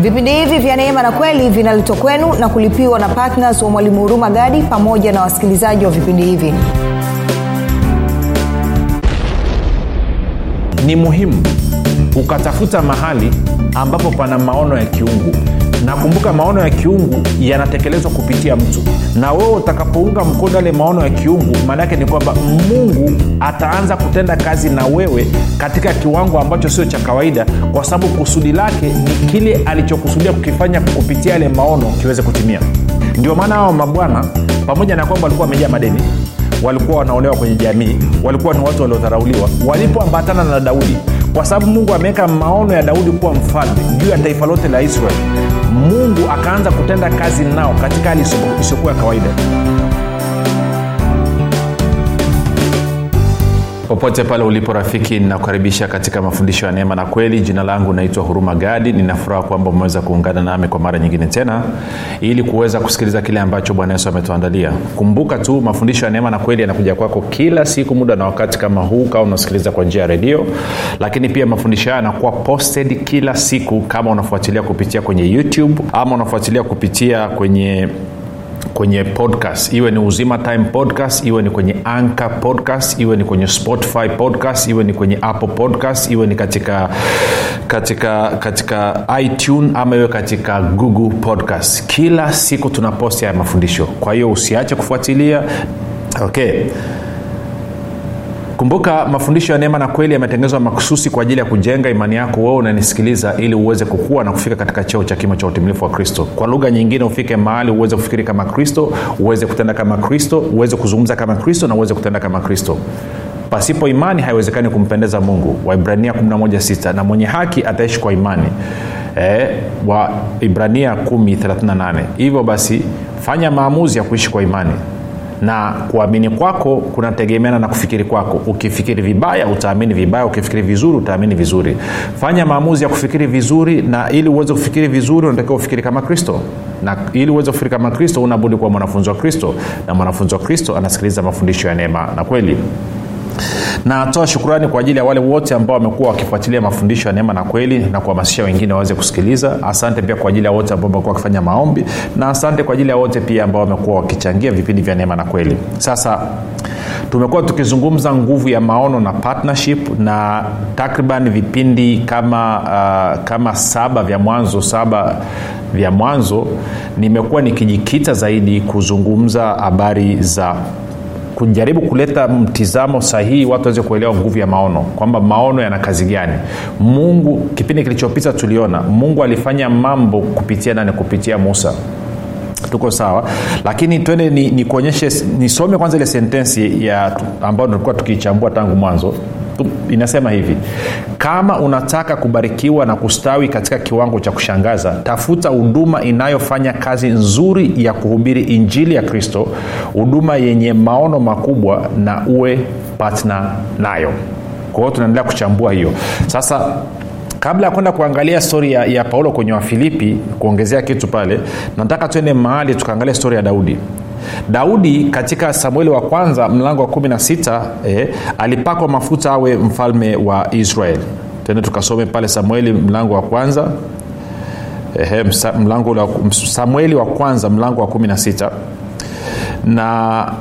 vipindi hivi vya neema na kweli vinaletwa kwenu na kulipiwa na ptns wa mwalimu huruma gadi pamoja na wasikilizaji wa vipindi hivi. Ni muhimu ukatafuta mahali ambapo pana maono ya kiungu na kumbuka maono ya kiungu yanatekelezwa kupitia mtu. Na wewe utakapounga mkono yale maono ya kiungu maana yake ni kwamba mungu ataanza kutenda kazi na wewe katika kiwango ambacho sio cha kawaida kwa sababu kusudi lake ni kile alichokusudia kukifanya kupitia yale maono kiweze kutimia. Ndio maana hawa mabwana pamoja na kwamba walikuwa wamejaa madeni walikuwa wanaolewa kwenye jamii walikuwa ni watu waliodharauliwa walipoambatana na daudi kwa sababu mungu ameweka maono ya daudi kuwa mfalme juu ya taifa lote la israeli mungu akaanza kutenda kazi nao katika hali isiyokuwa ya kawaida popote pale ulipo rafiki ninakukaribisha katika mafundisho ya neema na kweli. Jina langu naitwa huruma gadi. Ninafuraha kwamba umeweza kuungana nami kwa mara nyingine tena ili kuweza kusikiliza kile ambacho bwana yesu ametuandalia. Kumbuka tu mafundisho ya neema na kweli yanakuja kwako kila siku muda na wakati kama huu kama unasikiliza kwa njia ya redio. Lakini pia mafundisho hayo yanakuwa posted kila siku kama unafuatilia kupitia kwenye youtube ama unafuatilia kupitia kwenye kwenye podcast. Iwe ni uzima time podcast iwe ni kwenye anka podcast iwe ni kwenye spotify podcast iwe ni kwenye apple podcast iwe ni katika katika katika itune ama iwe katika google podcast. Kila siku tuna posti haya mafundisho. Kwa hiyo usiache kufuatilia. Okay kumbuka mafundisho ya neema na kweli yametengenezwa makususi kwa ajili ya kujenga imani yako wewe unanisikiliza ili uweze kukua na kufika katika cheo cha kimo cha utimilifu wa kristo. Kwa lugha nyingine ufike mahali uweze kufikiri kama kristo uweze kutenda kama kristo uweze kuzungumza kama kristo na uweze kutenda kama kristo. Pasipo imani haiwezekani kumpendeza mungu. Waibrania 116 na mwenye haki ataishi kwa imani. E, wa ibrania 138 hivyo basi fanya maamuzi ya kuishi kwa imani na kuamini kwako kunategemeana na kufikiri kwako. Ukifikiri vibaya utaamini vibaya. Ukifikiri vizuri utaamini vizuri. Fanya maamuzi ya kufikiri vizuri na ili uweze kufikiri vizuri unatakiwa ufikiri kama kristo. Na ili uweze kufikiri kama kristo unabudi kuwa mwanafunzi wa kristo. Na mwanafunzi wa kristo anasikiliza mafundisho ya neema na kweli natoa shukurani kwa ajili ya wale wote ambao wamekuwa wakifuatilia mafundisho ya neema na kweli na kuhamasisha wengine waweze kusikiliza. Asante pia kwa ajili ya wote ambao wamekuwa wakifanya maombi. Na asante kwa ajili ya wote pia ambao wamekuwa wakichangia vipindi vya neema na kweli. Sasa tumekuwa tukizungumza nguvu ya maono na partnership na takriban vipindi kama uh, kama saba vya mwanzo saba vya mwanzo nimekuwa nikijikita zaidi kuzungumza habari za kujaribu kuleta mtizamo sahihi watu waweze kuelewa nguvu ya maono kwamba maono yana kazi gani. Mungu kipindi kilichopita tuliona mungu alifanya mambo kupitia nani? Kupitia musa. Tuko sawa? Lakini twende nikuonyeshe ni nisome kwanza ile sentensi ya ambayo tulikuwa tukiichambua tangu mwanzo inasema hivi kama unataka kubarikiwa na kustawi katika kiwango cha kushangaza tafuta huduma inayofanya kazi nzuri ya kuhubiri injili ya kristo huduma yenye maono makubwa na uwe patna nayo. Kwa hiyo tunaendelea kuchambua hiyo. Sasa kabla ya kwenda kuangalia stori ya, ya paulo kwenye wafilipi kuongezea kitu pale nataka tuende mahali tukaangalia stori ya daudi daudi katika samueli wa kwanza mlango wa 16 eh, alipakwa mafuta awe mfalme wa israel tende tukasome pale samueli mlango wa kwanza. Eh, mlango la, samueli wa kwanza mlango wa 16 na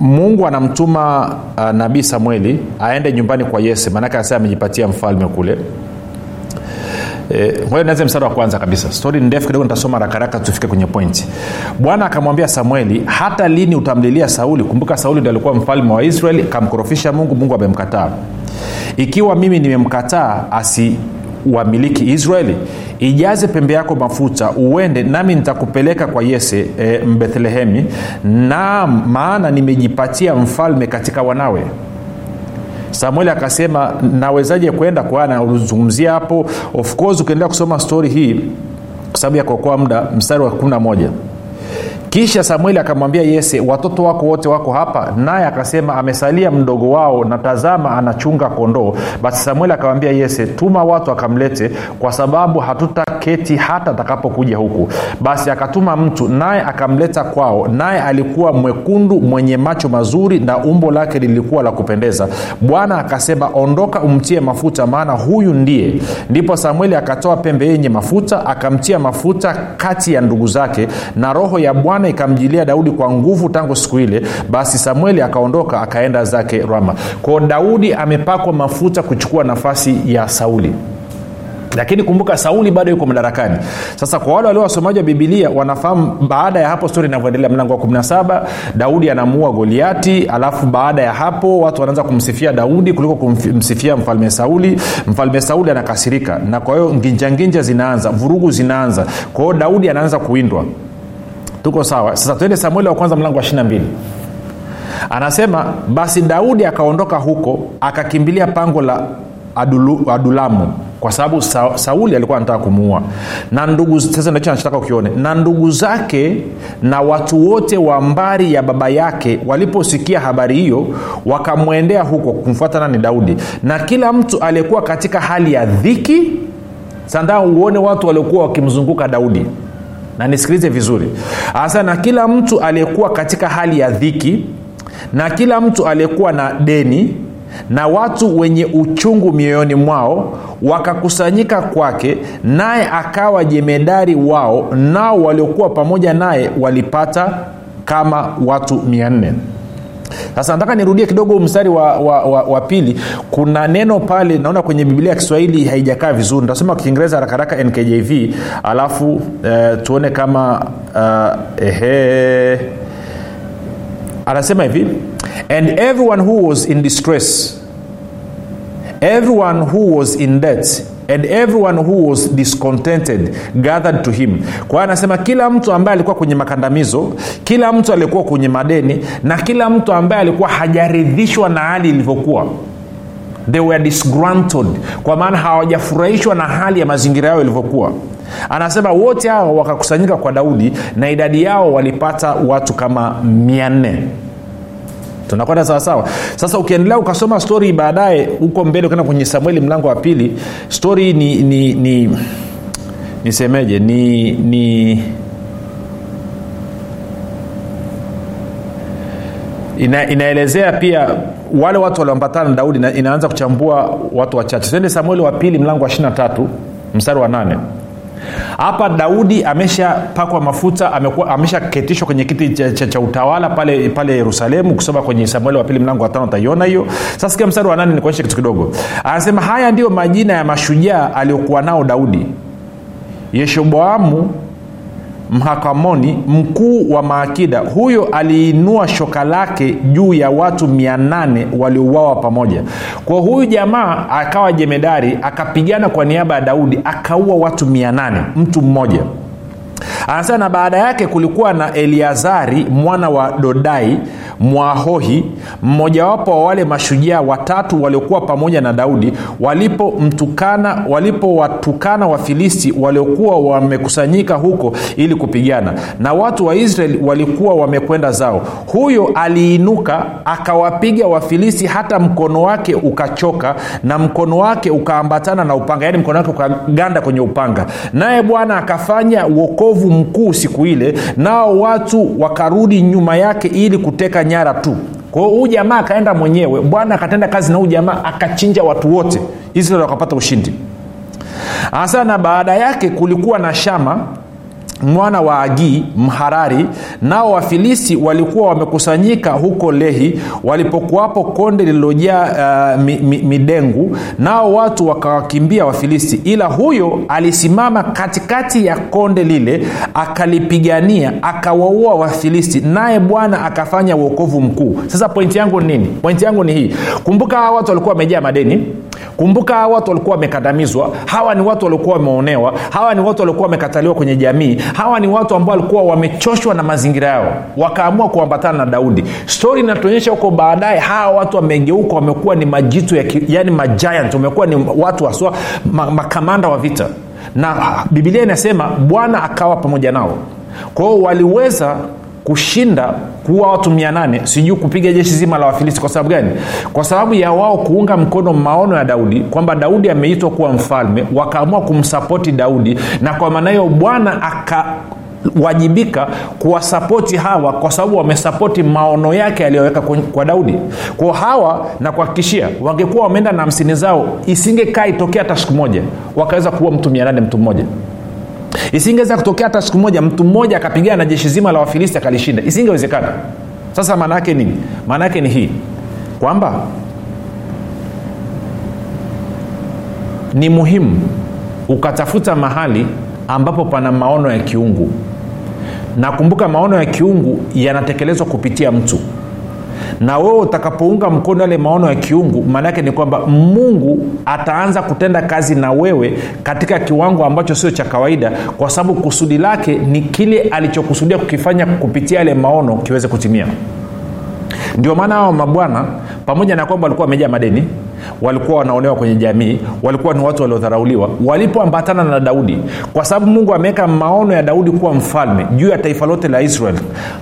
mungu anamtuma uh, nabii samueli aende nyumbani kwa yese maanake anasema amejipatia mfalme kule ngoja e, nianze msara wa kwanza kabisa. Stori ndefu kidogo nitasoma rakaraka tufike kwenye pointi bwana akamwambia samueli hata lini utamlilia sauli? Kumbuka sauli ndi alikuwa mfalme wa israeli akamkorofisha mungu mungu amemkataa. Ikiwa mimi nimemkataa asi wamiliki israeli. Ijaze pembe yako mafuta uende nami nitakupeleka kwa yese e, mbethlehemi. Na maana nimejipatia mfalme katika wanawe samueli akasema nawezaje kwenda kwana uzungumzia hapo. Of course ukiendelea kusoma stori hii kwa sababu ya kuokoa muda mstari wa 11 kisha samueli akamwambia yese watoto wako wote wako hapa. Naye akasema amesalia mdogo wao na tazama anachunga kondoo. Basi samueli akamwambia yese tuma watu akamlete kwa sababu hatutaketi hata atakapokuja huku. Basi akatuma mtu naye akamleta kwao. Naye alikuwa mwekundu mwenye macho mazuri na umbo lake lilikuwa la kupendeza. Bwana akasema ondoka umtie mafuta maana huyu ndiye. Ndipo samueli akatoa pembe yenye mafuta akamtia mafuta kati ya ndugu zake na roho ya bwana ikamjilia daudi kwa nguvu tangu siku ile basi samueli akaondoka akaenda zake rama. Kwao daudi amepakwa mafuta kuchukua nafasi ya sauli. Lakini kumbuka sauli bado yuko madarakani. Sasa kwa wale walio wasomaji wa bibilia wanafahamu baada ya hapo stori inavyoendelea. Mlango wa 17 daudi anamuua goliati alafu baada ya hapo watu wanaanza kumsifia daudi kuliko kumsifia mfalme sauli. Mfalme sauli anakasirika na kwa hiyo nginjanginja zinaanza vurugu zinaanza. Kwa hiyo daudi anaanza kuwindwa tuko sawa. Sasa tuende samueli wa kwanza mlango wa 22 anasema basi daudi akaondoka huko akakimbilia pango la Adulu, adulamu kwa sababu sa, sauli alikuwa anataka kumuua. Na ndugu sasa ndicho nachotaka ukione. Na ndugu zake na watu wote wa mbari ya baba yake waliposikia habari hiyo wakamwendea huko kumfuata nani? Daudi. Na kila mtu aliyekuwa katika hali ya dhiki sandaa uone watu waliokuwa wakimzunguka daudi na nisikilize vizuri. Hasa na kila mtu aliyekuwa katika hali ya dhiki na kila mtu aliyekuwa na deni na watu wenye uchungu mioyoni mwao wakakusanyika kwake naye akawa jemedari wao nao waliokuwa pamoja naye walipata kama watu mia sasa nataka nirudie kidogo mstari wa, wa, wa, wa pili. Kuna neno pale naona kwenye biblia ya kiswahili haijakaa vizuri. Ntasoma kiingereza harakaraka nkjv alafu eh, tuone kama uh, ehe. Anasema hivi. And everyone who was in distress everyone who was in debt and everyone who was discontented gathered to him. Kwa hiyo anasema kila mtu ambaye alikuwa kwenye makandamizo kila mtu alikuwa kwenye madeni na kila mtu ambaye alikuwa hajaridhishwa na hali ilivyokuwa they were disgruntled. Kwa maana hawajafurahishwa na hali ya mazingira yao ilivyokuwa. Anasema wote hao wakakusanyika kwa daudi na idadi yao walipata watu kama mia nne tunakwenda sawasawa sasa ukiendelea ukasoma stori baadaye huko mbele ukaenda kwenye samueli mlango wa pili stori ni ni ni nisemeje? Ni ni ina, inaelezea pia wale watu walioambatana na daudi ina, inaanza kuchambua watu wachache. Tuende samueli wa pili mlango wa 23 mstari wa 8 hapa daudi ameshapakwa mafuta ameshaketishwa kwenye kiti cha, cha, cha utawala pale pale yerusalemu kusoma kwenye samueli wa pili mlango wa tano utaiona hiyo. Sasa sikia mstari wa nane nikuonyeshe kitu kidogo. Anasema haya ndiyo majina ya mashujaa aliyokuwa nao daudi. Yeshoboamu mhakamoni mkuu wa maakida. Huyo aliinua shoka lake juu ya watu mia nane waliouawa pamoja. Kwa huyu jamaa akawa jemedari akapigana kwa niaba ya daudi akaua watu mia nane mtu mmoja anasema na baada yake kulikuwa na eliazari mwana wa dodai mwahohi mmojawapo wa wale mashujaa watatu waliokuwa pamoja na daudi walipomtukana walipowatukana wafilisti waliokuwa wamekusanyika huko ili kupigana. Na watu wa israeli walikuwa wamekwenda zao. Huyo aliinuka akawapiga wafilisti hata mkono wake ukachoka na mkono wake ukaambatana na upanga. Yaani mkono wake ukaganda kwenye upanga. Naye bwana akafanya uokovu mkuu siku ile nao watu wakarudi nyuma yake ili kuteka nyara tu. Kwao huu jamaa akaenda mwenyewe bwana akatenda kazi na huu jamaa akachinja watu wote. Israeli wakapata ushindi. Hasa na baada yake kulikuwa na shama mwana wa agii mharari nao wafilisti walikuwa wamekusanyika huko lehi walipokuwapo konde lililojaa uh, mi, mi, midengu nao watu wakawakimbia wafilisti. Ila huyo alisimama katikati ya konde lile akalipigania akawaua wafilisti naye bwana akafanya uokovu mkuu. Sasa pointi yangu ni nini? Pointi yangu ni hii. Kumbuka hawa watu walikuwa wamejaa madeni. Kumbuka hawa watu walikuwa wamekandamizwa. Hawa ni watu waliokuwa wameonewa. Hawa ni watu waliokuwa wamekataliwa kwenye jamii hawa ni watu ambao walikuwa wamechoshwa na mazingira yao wakaamua kuambatana na daudi. Stori inatuonyesha huko baadaye hawa watu wamegeuka wamekuwa ni majitu ya ki, yani majiant wamekuwa ni watu haswa ma, makamanda wa vita. Na bibilia inasema bwana akawa pamoja nao. Kwao waliweza kushinda kuwa watu mia nane sijui kupiga jeshi zima la wafilisti. Kwa sababu gani? Kwa sababu ya wao kuunga mkono maono ya daudi kwamba daudi ameitwa kuwa mfalme wakaamua kumsapoti daudi na kwa maana hiyo bwana aka wajibika kuwasapoti hawa kwa sababu wamesapoti maono yake aliyoweka kwa daudi. Kwao hawa na kuhakikishia wangekuwa wameenda na hamsini zao isingekaa itokea hata siku moja wakaweza kuwa mtu mia nane mtu mmoja isingeweza kutokea hata siku moja mtu mmoja akapigana na jeshi zima la wafilisti akalishinda. Isingewezekana. Sasa maana yake nini? Maana yake ni hii. Kwamba ni muhimu ukatafuta mahali ambapo pana maono ya kiungu. Na kumbuka maono ya kiungu yanatekelezwa kupitia mtu na wewe utakapounga mkono yale maono ya kiungu maana yake ni kwamba mungu ataanza kutenda kazi na wewe katika kiwango ambacho sio cha kawaida kwa sababu kusudi lake ni kile alichokusudia kukifanya kupitia yale maono kiweze kutimia. Ndio maana hawa mabwana pamoja na kwamba walikuwa wamejaa madeni walikuwa wanaonewa kwenye jamii walikuwa ni watu waliodharauliwa walipoambatana na daudi kwa sababu mungu ameweka maono ya daudi kuwa mfalme juu ya taifa lote la israel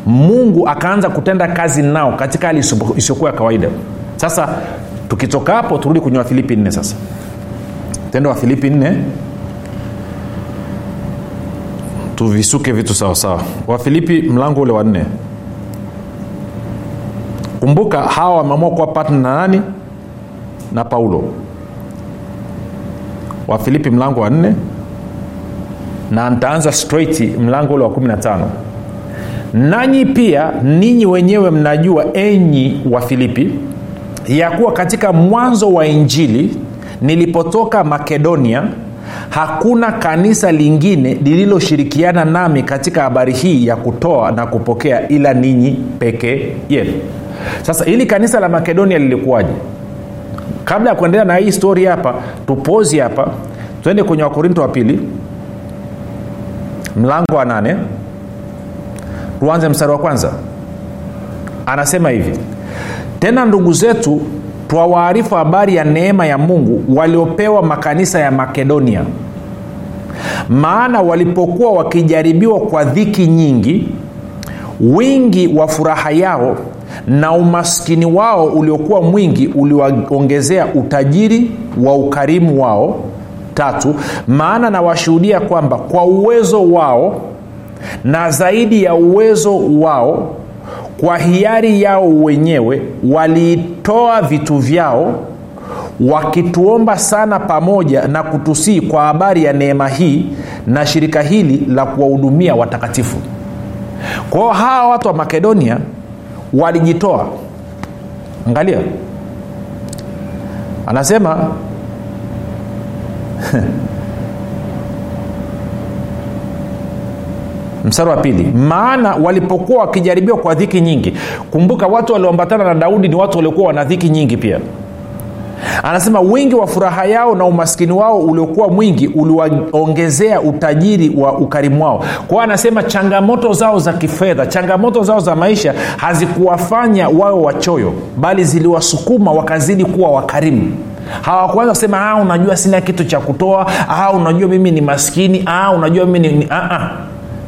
mungu akaanza kutenda kazi nao katika hali isiyokuwa ya kawaida. Sasa tukitoka hapo turudi kwenye wafilipi nne sasa. Tendo wa filipi nne. Tuvisuke vitu sawasawa wafilipi mlango ule wa nne. Kumbuka hawa wameamua kuwa patna na nani na paulo. Wafilipi mlango wa nne. Na ntaanza straight mlango ule wa 15 nanyi pia ninyi wenyewe mnajua enyi wa filipi ya kuwa katika mwanzo wa injili nilipotoka makedonia hakuna kanisa lingine lililoshirikiana nami katika habari hii ya kutoa na kupokea ila ninyi pekee yenu. Sasa hili kanisa la makedonia lilikuwaje kabla ya kuendelea na hii stori hapa tupozi hapa. Twende kwenye wakorinto wa pili. Mlango wa nane. Tuanze mstari wa kwanza. Anasema hivi tena ndugu zetu twawaarifu habari ya neema ya mungu waliopewa makanisa ya makedonia. Maana walipokuwa wakijaribiwa kwa dhiki nyingi wingi wa furaha yao na umaskini wao uliokuwa mwingi uliwaongezea utajiri wa ukarimu wao. Tatu maana nawashuhudia kwamba kwa uwezo wao na zaidi ya uwezo wao kwa hiari yao wenyewe waliitoa vitu vyao wakituomba sana pamoja na kutusii kwa habari ya neema hii na shirika hili la kuwahudumia watakatifu. Kwao hawa watu wa makedonia walijitoa. Angalia. Anasema mstari wa pili maana walipokuwa wakijaribiwa kwa dhiki nyingi. Kumbuka watu walioambatana na daudi ni watu waliokuwa wana dhiki nyingi pia anasema wingi wa furaha yao na umaskini wao uliokuwa mwingi uliwaongezea utajiri wa ukarimu wao. Kwao anasema changamoto zao za kifedha changamoto zao za maisha hazikuwafanya wawe wachoyo bali ziliwasukuma wakazidi kuwa wakarimu. Hawakuanza kusema ah, unajua sina kitu cha kutoa ah, unajua mimi ni maskini ah, unajua mimi ni,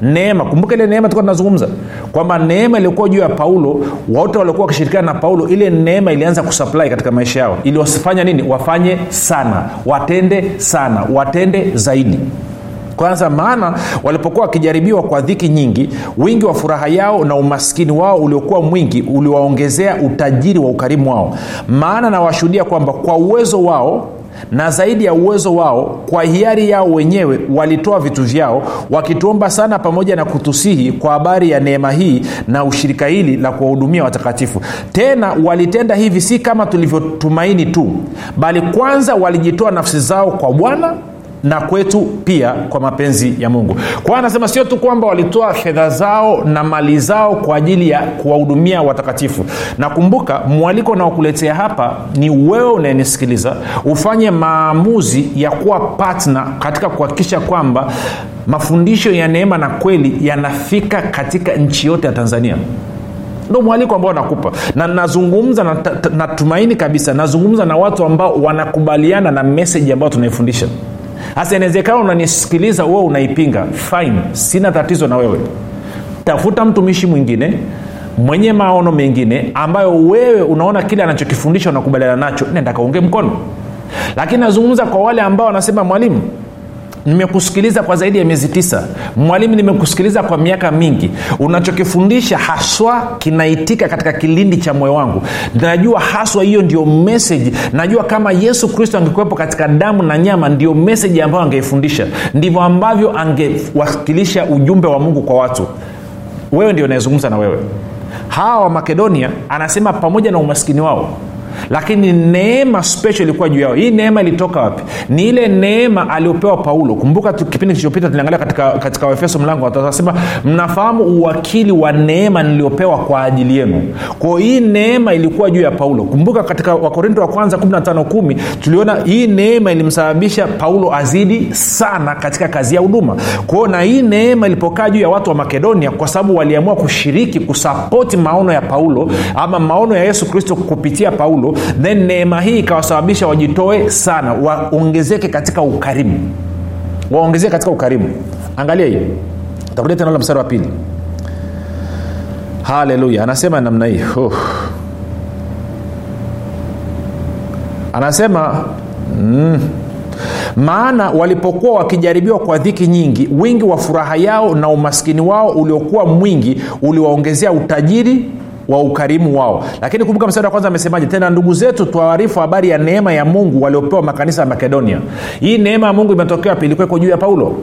neema. Kumbuka ile neema tulikuwa tunazungumza kwamba neema iliyokuwa juu ya paulo wote waliokuwa wakishirikiana na paulo ile neema ilianza kusupply katika maisha yao. Ili wasifanya nini? Wafanye sana. Watende sana. Watende zaidi. Kwanza maana walipokuwa wakijaribiwa kwa dhiki nyingi wingi wa furaha yao na umaskini wao uliokuwa mwingi uliwaongezea utajiri wa ukarimu wao. Maana nawashuhudia kwamba kwa uwezo wao na zaidi ya uwezo wao kwa hiari yao wenyewe walitoa vitu vyao wakituomba sana pamoja na kutusihi kwa habari ya neema hii na ushirika hili la kuwahudumia watakatifu. Tena walitenda hivi si kama tulivyotumaini tu bali kwanza walijitoa nafsi zao kwa bwana na kwetu pia kwa mapenzi ya mungu. Kwa anasema sio tu kwamba walitoa fedha zao na mali zao kwa ajili ya kuwahudumia watakatifu. Nakumbuka mwaliko unaokuletea hapa ni wewe unayenisikiliza ufanye maamuzi ya kuwa patna katika kuhakikisha kwamba mafundisho ya neema na kweli yanafika katika nchi yote ya tanzania. Ndo mwaliko ambao nakupa. Na nazungumza natumaini na, kabisa nazungumza na watu ambao wanakubaliana na meseji ambayo tunaifundisha hasa inawezekana unanisikiliza huo unaipinga. Fine sina tatizo na wewe. Tafuta mtumishi mwingine mwenye maono mengine ambayo wewe unaona kile anachokifundisha unakubaliana nacho. Nenda kaunge mkono. Lakini nazungumza kwa wale ambao wanasema mwalimu nimekusikiliza kwa zaidi ya miezi tisa. Mwalimu nimekusikiliza kwa miaka mingi. Unachokifundisha haswa kinaitika katika kilindi cha moyo wangu. Najua haswa hiyo ndio meseji najua kama yesu kristo angekuwepo katika damu na nyama ndio meseji ambayo angeifundisha. Ndivyo ambavyo angewakilisha ujumbe wa mungu kwa watu. Wewe ndio unayezungumza na wewe. Hawa wa makedonia anasema pamoja na umaskini wao lakini neema special ilikuwa juu yao. Hii neema ilitoka wapi? Ni ile neema aliopewa paulo. Kumbuka kipindi kilichopita tuliangalia katika, katika waefeso mlango watasema mnafahamu uwakili wa neema niliopewa kwa ajili yenu. Kwao hii neema ilikuwa juu ya paulo. Kumbuka katika wakorinto wa kwanza 15 tuliona hii neema ilimsababisha paulo azidi sana katika kazi ya huduma. Kwao na hii neema ilipokaa juu ya watu wa makedonia kwa sababu waliamua kushiriki kusapoti maono ya paulo ama maono ya yesu kristo kupitia paulo paulo then neema hii ikawasababisha wajitoe sana waongezeke katika ukarimu. Waongezeke katika ukarimu. Angalia hii. Takulia tena ule mstari wa pili. Haleluya. Anasema namna hii. Oh. anasema mm, maana walipokuwa wakijaribiwa kwa dhiki nyingi wingi wa furaha yao na umaskini wao uliokuwa mwingi uliwaongezea utajiri wa ukarimu wao. Lakini kumbuka mstari wa kwanza amesemaje? Tena ndugu zetu twaarifu habari ya neema ya mungu waliopewa makanisa ya makedonia. Hii neema ya mungu imetokea wapi? Ilikuweko juu ya paulo.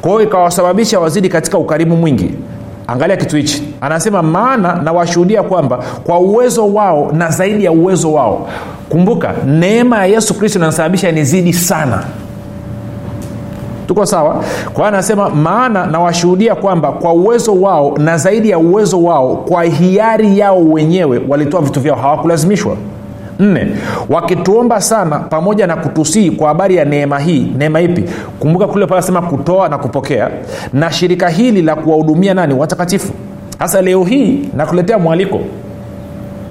Kwa hiyo ikawasababisha wazidi katika ukarimu mwingi. Angalia kitu hichi. Anasema maana nawashuhudia kwamba kwa uwezo wao na zaidi ya uwezo wao. Kumbuka neema ya yesu kristo inasababisha nizidi sana tuko sawa? Kwa hiyo anasema maana nawashuhudia kwamba kwa uwezo wao na zaidi ya uwezo wao kwa hiari yao wenyewe walitoa vitu vyao hawakulazimishwa. Nne wakituomba sana pamoja na kutusii kwa habari ya neema hii neema ipi? Kumbuka kule pale asema kutoa na kupokea. Na shirika hili la kuwahudumia nani? Watakatifu. Sasa leo hii nakuletea mwaliko.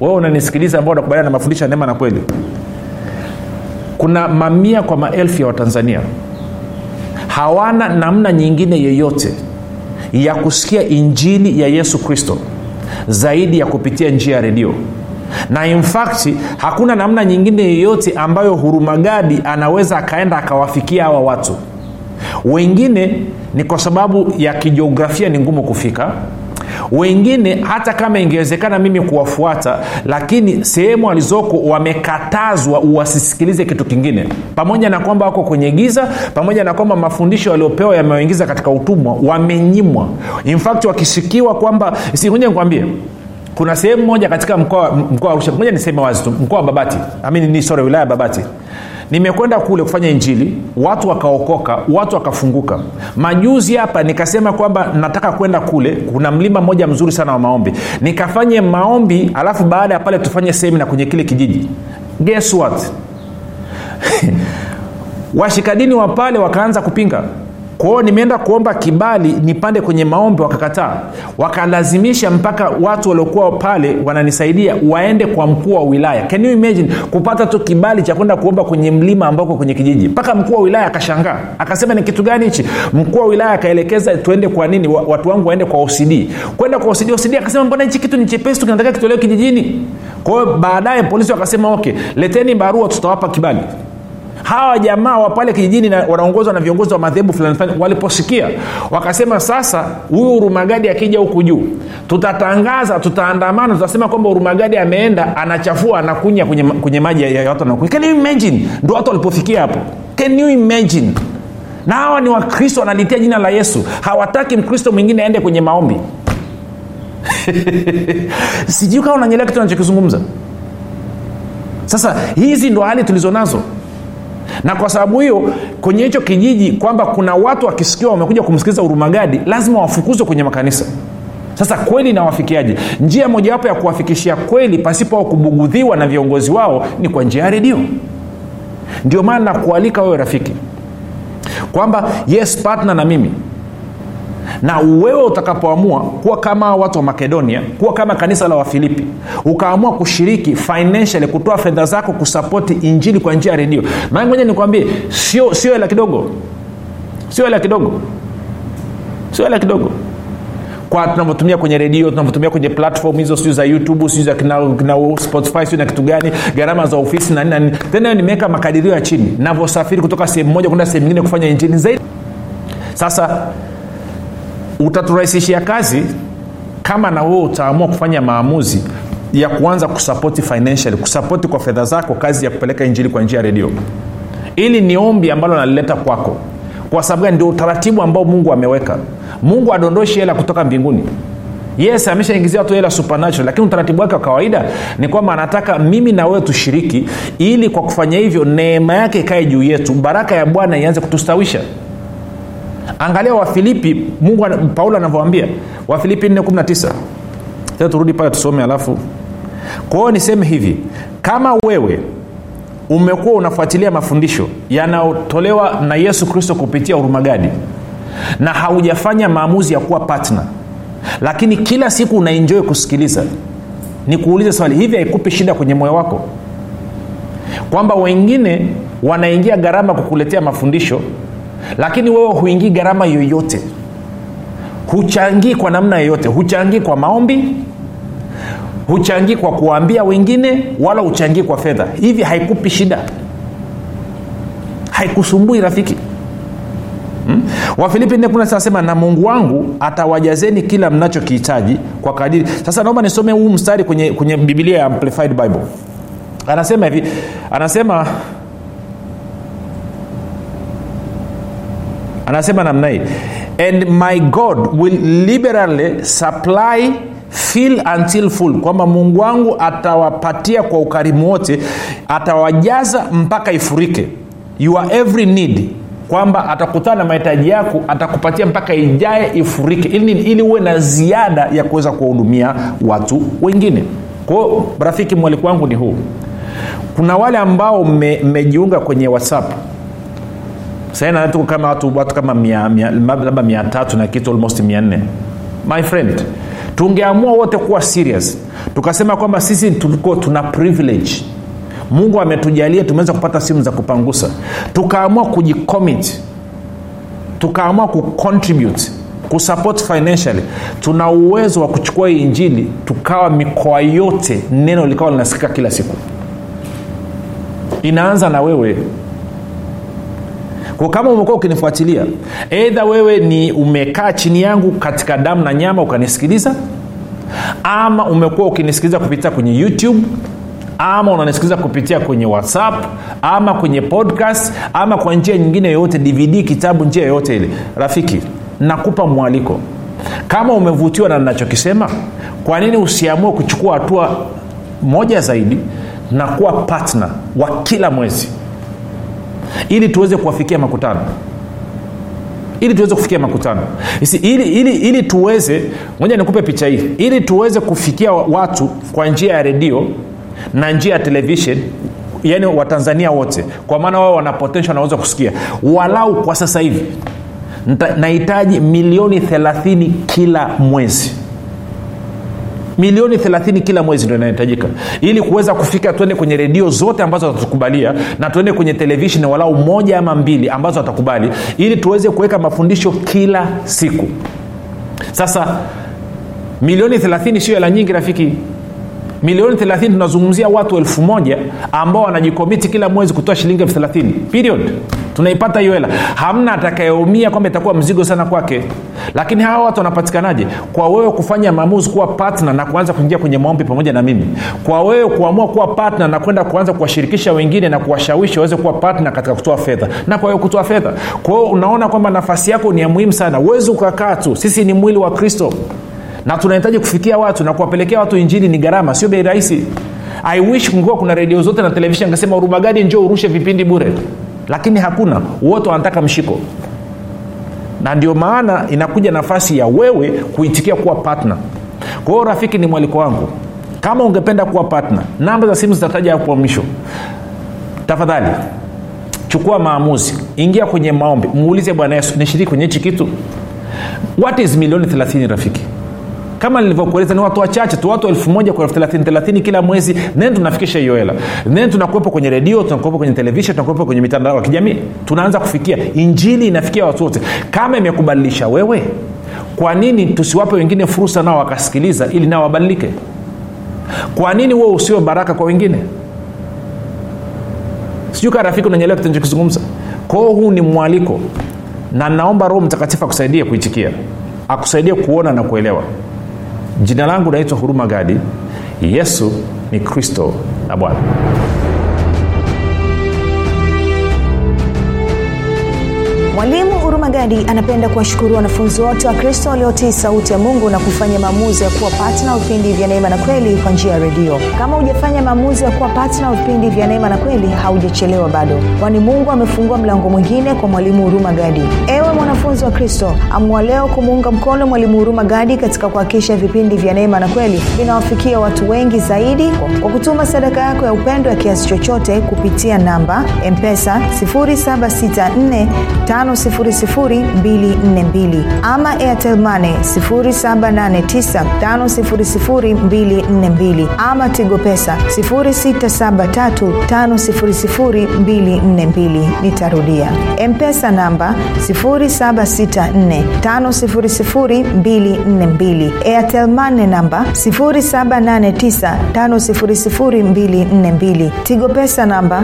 Wewe unanisikiliza ambao unakubaliana na mafundisho ya neema na kweli. Kuna mamia kwa maelfu ya watanzania hawana namna nyingine yoyote ya kusikia injili ya yesu kristo zaidi ya kupitia njia ya redio. Na infakti hakuna namna nyingine yoyote ambayo hurumagadi anaweza akaenda akawafikia hawa watu. Wengine ni kwa sababu ya kijiografia ni ngumu kufika wengine hata kama ingewezekana mimi kuwafuata lakini sehemu walizoko wamekatazwa wasisikilize kitu kingine. Pamoja na kwamba wako kwenye giza pamoja na kwamba mafundisho waliopewa yamewaingiza katika utumwa wamenyimwa. Infact wakisikiwa kwamba sikuja nikwambie. Kuna sehemu moja katika mkoa wa arusha moja niseme wazi tu mkoa wa babati. Amini ni sorry wilaya ya babati nimekwenda kule kufanya injili watu wakaokoka watu wakafunguka. Majuzi hapa nikasema kwamba nataka kwenda kule kuna mlima mmoja mzuri sana wa maombi. Nikafanye maombi alafu baada ya pale tufanye semina kwenye kile kijiji. Guess what? Washikadini wa pale wakaanza kupinga kwao nimeenda kuomba kibali nipande kwenye maombi wakakataa. Wakalazimisha mpaka watu waliokuwa pale wananisaidia waende kwa mkuu wa wilaya. Can you imagine kupata tu kibali cha kwenda kuomba kwenye mlima ambako kwenye kijiji? Mpaka mkuu wa wilaya akashangaa. Akasema ni kitu gani hichi? Mkuu wa wilaya akaelekeza tuende kwa nini? Watu wangu waende kwa ocd kwenda kwa ocd ocd akasema mbona hichi kitu ni chepesi kinataka kitolewe kijijini? Kwa hiyo baadaye polisi wakasema okay leteni barua tutawapa kibali hawa jamaa wa pale kijijini wanaongozwa na viongozi wa madhehebu fulani fulani waliposikia wakasema sasa huyu urumagadi akija huku juu tutatangaza tutaandamana tutasema kwamba urumagadi ameenda anachafua anakunya kwenye, kwenye maji ya, watu wanakunya can you imagine? Ndo watu walipofikia hapo. Can you imagine? Na hawa ni wakristo wanalitia jina la yesu. Hawataki mkristo mwingine aende kwenye maombi. Sijui kama unanyelea kitu anachokizungumza sasa hizi ndo hali tulizo nazo na kwa sababu hiyo kwenye hicho kijiji kwamba kuna watu wakisikiwa wamekuja kumsikiliza urumagadi lazima wafukuzwe kwenye makanisa. Sasa kweli nawafikiaje njia mojawapo ya kuwafikishia kweli pasipo kubugudhiwa na viongozi wao ni kwa njia ya redio. Ndio maana nakualika wewe rafiki kwamba yes partner na mimi na wewe utakapoamua kuwa kama watu wa makedonia kuwa kama kanisa la wafilipi ukaamua kushiriki financially kutoa fedha zako kusapoti injili kwa njia ya redio maana moja nikwambie sio sio hela kidogo. Sio hela kidogo. Sio hela kidogo. Kwa tunavyotumia kwenye redio tunavyotumia kwenye platform hizo siu za youtube siu za kina, kina spotify siu na kitu gani gharama za ofisi na nini tena nimeweka makadirio ya chini navyosafiri kutoka sehemu moja kwenda sehemu nyingine kufanya injini zaidi. Sasa utaturahisishia kazi kama na wewe utaamua kufanya maamuzi ya kuanza kusapoti financially kusapoti kwa fedha zako kazi ya kupeleka injili kwa njia ya redio ili ni ombi ambalo nalileta kwako. Kwa sababu gani? Ndio utaratibu ambao mungu ameweka. Mungu adondoshi hela kutoka mbinguni. Yes ameshaingizia watu hela supernatural lakini utaratibu wake wa kawaida ni kwamba anataka mimi na wewe tushiriki ili kwa kufanya hivyo neema yake ikae juu yetu baraka ya bwana ianze kutustawisha angalia wafilipi mungu paulo anavyoambia wafilipi 419 tena turudi pale tusome alafu. Kwa niseme hivi kama wewe umekuwa unafuatilia mafundisho yanayotolewa na yesu kristo kupitia urumagadi na haujafanya maamuzi ya kuwa patna lakini kila siku unainjoi kusikiliza ni kuuliza swali hivi haikupi shida kwenye moyo wako? Kwamba wengine wanaingia gharama kukuletea mafundisho lakini wewe huingii gharama yoyote. Huchangii kwa namna yoyote. Huchangii kwa maombi huchangii kwa kuwaambia wengine wala huchangii kwa fedha. Hivi haikupi shida? Haikusumbui rafiki? Hmm? wafilipi nasema na mungu wangu atawajazeni kila mnachokihitaji kwa kadiri. Sasa naomba nisome huu mstari kwenye, kwenye bibilia ya amplified bible. Anasema hivi anasema anasema namna hii. And my god will liberally supply fill until full. Kwamba mungu wangu atawapatia kwa ukarimu wote atawajaza mpaka ifurike. Your every need. Kwamba atakutana na mahitaji yako atakupatia mpaka ijae ifurike. Ili, ili uwe na ziada ya kuweza kuwahudumia watu wengine. Kwao rafiki mwaliko wangu ni huu. Kuna wale ambao mmejiunga me, kwenye whatsapp saina tuko kama watu, watu kama labda mia tatu na kitu almost mia nne. My friend tungeamua wote kuwa serious tukasema kwamba sisi tuko tuna privilege. Mungu ametujalia tumeweza kupata simu za kupangusa. Tukaamua kujicommit. Tukaamua kucontribute kusupport financially. Tuna uwezo wa kuchukua hii injili tukawa mikoa yote neno likawa linasikika kila siku. Inaanza na wewe kwa kama umekuwa ukinifuatilia eidha wewe ni umekaa chini yangu katika damu na nyama ukanisikiliza ama umekuwa ukinisikiliza kupitia kwenye youtube ama unanisikiliza kupitia kwenye whatsapp ama kwenye podcast ama kwa njia nyingine yoyote dvd kitabu njia yoyote ile. Rafiki nakupa mwaliko. Kama umevutiwa na nachokisema kwa nini usiamue kuchukua hatua moja zaidi na kuwa patna wa kila mwezi ili tuweze kuwafikia makutano. Ili tuweze kufikia makutano. Ili, ili, ili tuweze moja nikupe picha hii. Ili tuweze kufikia watu kwa njia ya redio na njia ya televishen yaani watanzania wote. Kwa maana wao wana potential wanaweza kusikia. Walau kwa sasa hivi nahitaji milioni 30 kila mwezi milioni 30 kila mwezi ndo inahitajika. Ili kuweza kufika tuende kwenye redio zote ambazo watatukubalia na tuende kwenye televisheni walau moja ama mbili ambazo watakubali ili tuweze kuweka mafundisho kila siku. Sasa milioni 30 sio hela nyingi rafiki milioni 30 tunazungumzia watu elfu moja ambao wanajikomiti kila mwezi kutoa shilingi elfu 30 period. Tunaipata hiyo hela. Hamna atakayeumia kwamba itakuwa mzigo sana kwake. Lakini hawa watu wanapatikanaje? Kwa wewe kufanya maamuzi kuwa patna na kuanza kuingia kwenye maombi pamoja na mimi. Kwa wewe kuamua kuwa patna na kwenda kuanza kuwashirikisha wengine na kuwashawishi waweze kuwa patna katika kutoa fedha. Na kwa wewe kutoa fedha. Kwa unaona kwamba nafasi yako ni ya muhimu sana. Uwezi ukakaa tu. Sisi ni mwili wa kristo na tunahitaji kufikia watu na kuwapelekea watu injili ni gharama sio bei rahisi. I wish kungekuwa kuna redio zote na televishen huruma urumagadi njo urushe vipindi bure. Lakini hakuna wote wanataka mshiko. Na ndio maana inakuja nafasi ya wewe kuitikia kuwa patna kwa hiyo rafiki ni mwaliko wangu. Kama ungependa kuwa patna namba za simu zitataja hapo mwisho. Tafadhali chukua maamuzi. Ingia kwenye maombi. Muulize bwana yesu nishiriki kwenye hichi kitu? What is milioni 30 rafiki kama nilivyokueleza ni watu wachache tu watu elfu moja kwa elfu thelathini thelathini kila mwezi. Then tunafikisha hiyo hela. Then tunakuwepo kwenye redio tunakuwepo kwenye televishen tunakuwepo kwenye mitandao ya kijamii. Tunaanza kufikia. Injili inafikia watu wote. Kama imekubadilisha wewe kwa nini tusiwape wengine fursa nao wakasikiliza ili nao wabadilike? Kwa nini huo usiwe baraka kwa wengine? Sijui kaa rafiki unanyelewa kitu kwao huu ni mwaliko na naomba roho mtakatifu akusaidie kuitikia akusaidie kuona na kuelewa jina langu naitwa huruma gadi. Yesu ni kristo na bwana mwalimu urumagadi anapenda kuwashukuru wanafunzi wote wa kristo waliotii sauti ya mungu na kufanya maamuzi ya kuwa patna vipindi vya neema na kweli kwa njia ya redio. Kama hujafanya maamuzi ya kuwa patna vipindi vya neema na kweli haujachelewa bado. Kwani mungu amefungua mlango mwingine kwa mwalimu huruma gadi ewe mwanafunzi wa kristo amua leo kumuunga mkono mwalimu huruma gadi katika kuhakikisha vipindi vya neema na kweli vinawafikia watu wengi zaidi kwa kutuma sadaka yako ya upendo ya kiasi chochote kupitia namba mpesa 764 5242 ama airtelmane 7895242 ama tigo pesa 6735242 nitarudia. Mpesa namba 7645242 airtelmane namba 7895242 tigo pesa namba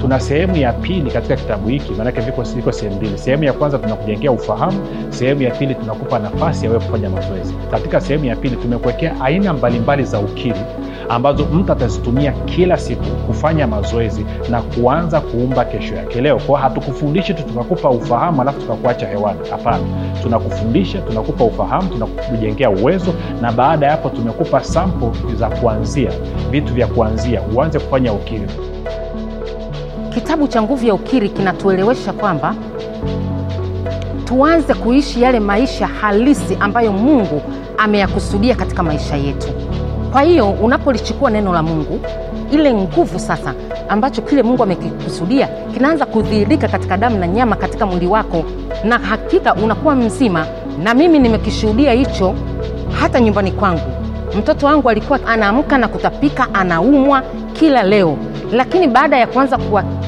tuna sehemu ya pili katika kitabu hiki maanake viko viko sehemu mbili. Sehemu ya kwanza tunakujengea ufahamu sehemu ya pili tunakupa nafasi ya wewe kufanya mazoezi. Katika sehemu ya pili tumekuwekea aina mbalimbali za ukiri ambazo mtu atazitumia kila siku kufanya mazoezi na kuanza kuumba kesho yake. Leo kwao hatukufundishi tu tukakupa ufahamu alafu tukakuacha hewani. Hapana. Tunakufundisha tunakupa ufahamu tunakujengea uwezo na baada ya hapo tumekupa sample za kuanzia vitu vya kuanzia. Uanze kufanya ukiri kitabu cha nguvu ya ukiri kinatuelewesha kwamba tuanze kuishi yale maisha halisi ambayo mungu ameyakusudia katika maisha yetu. Kwa hiyo unapolichukua neno la mungu ile nguvu sasa ambacho kile mungu amekikusudia kinaanza kudhihirika katika damu na nyama katika mwili wako na hakika unakuwa mzima na mimi nimekishuhudia hicho hata nyumbani kwangu. Mtoto wangu alikuwa anaamka na kutapika anaumwa kila leo. Lakini baada ya kuanza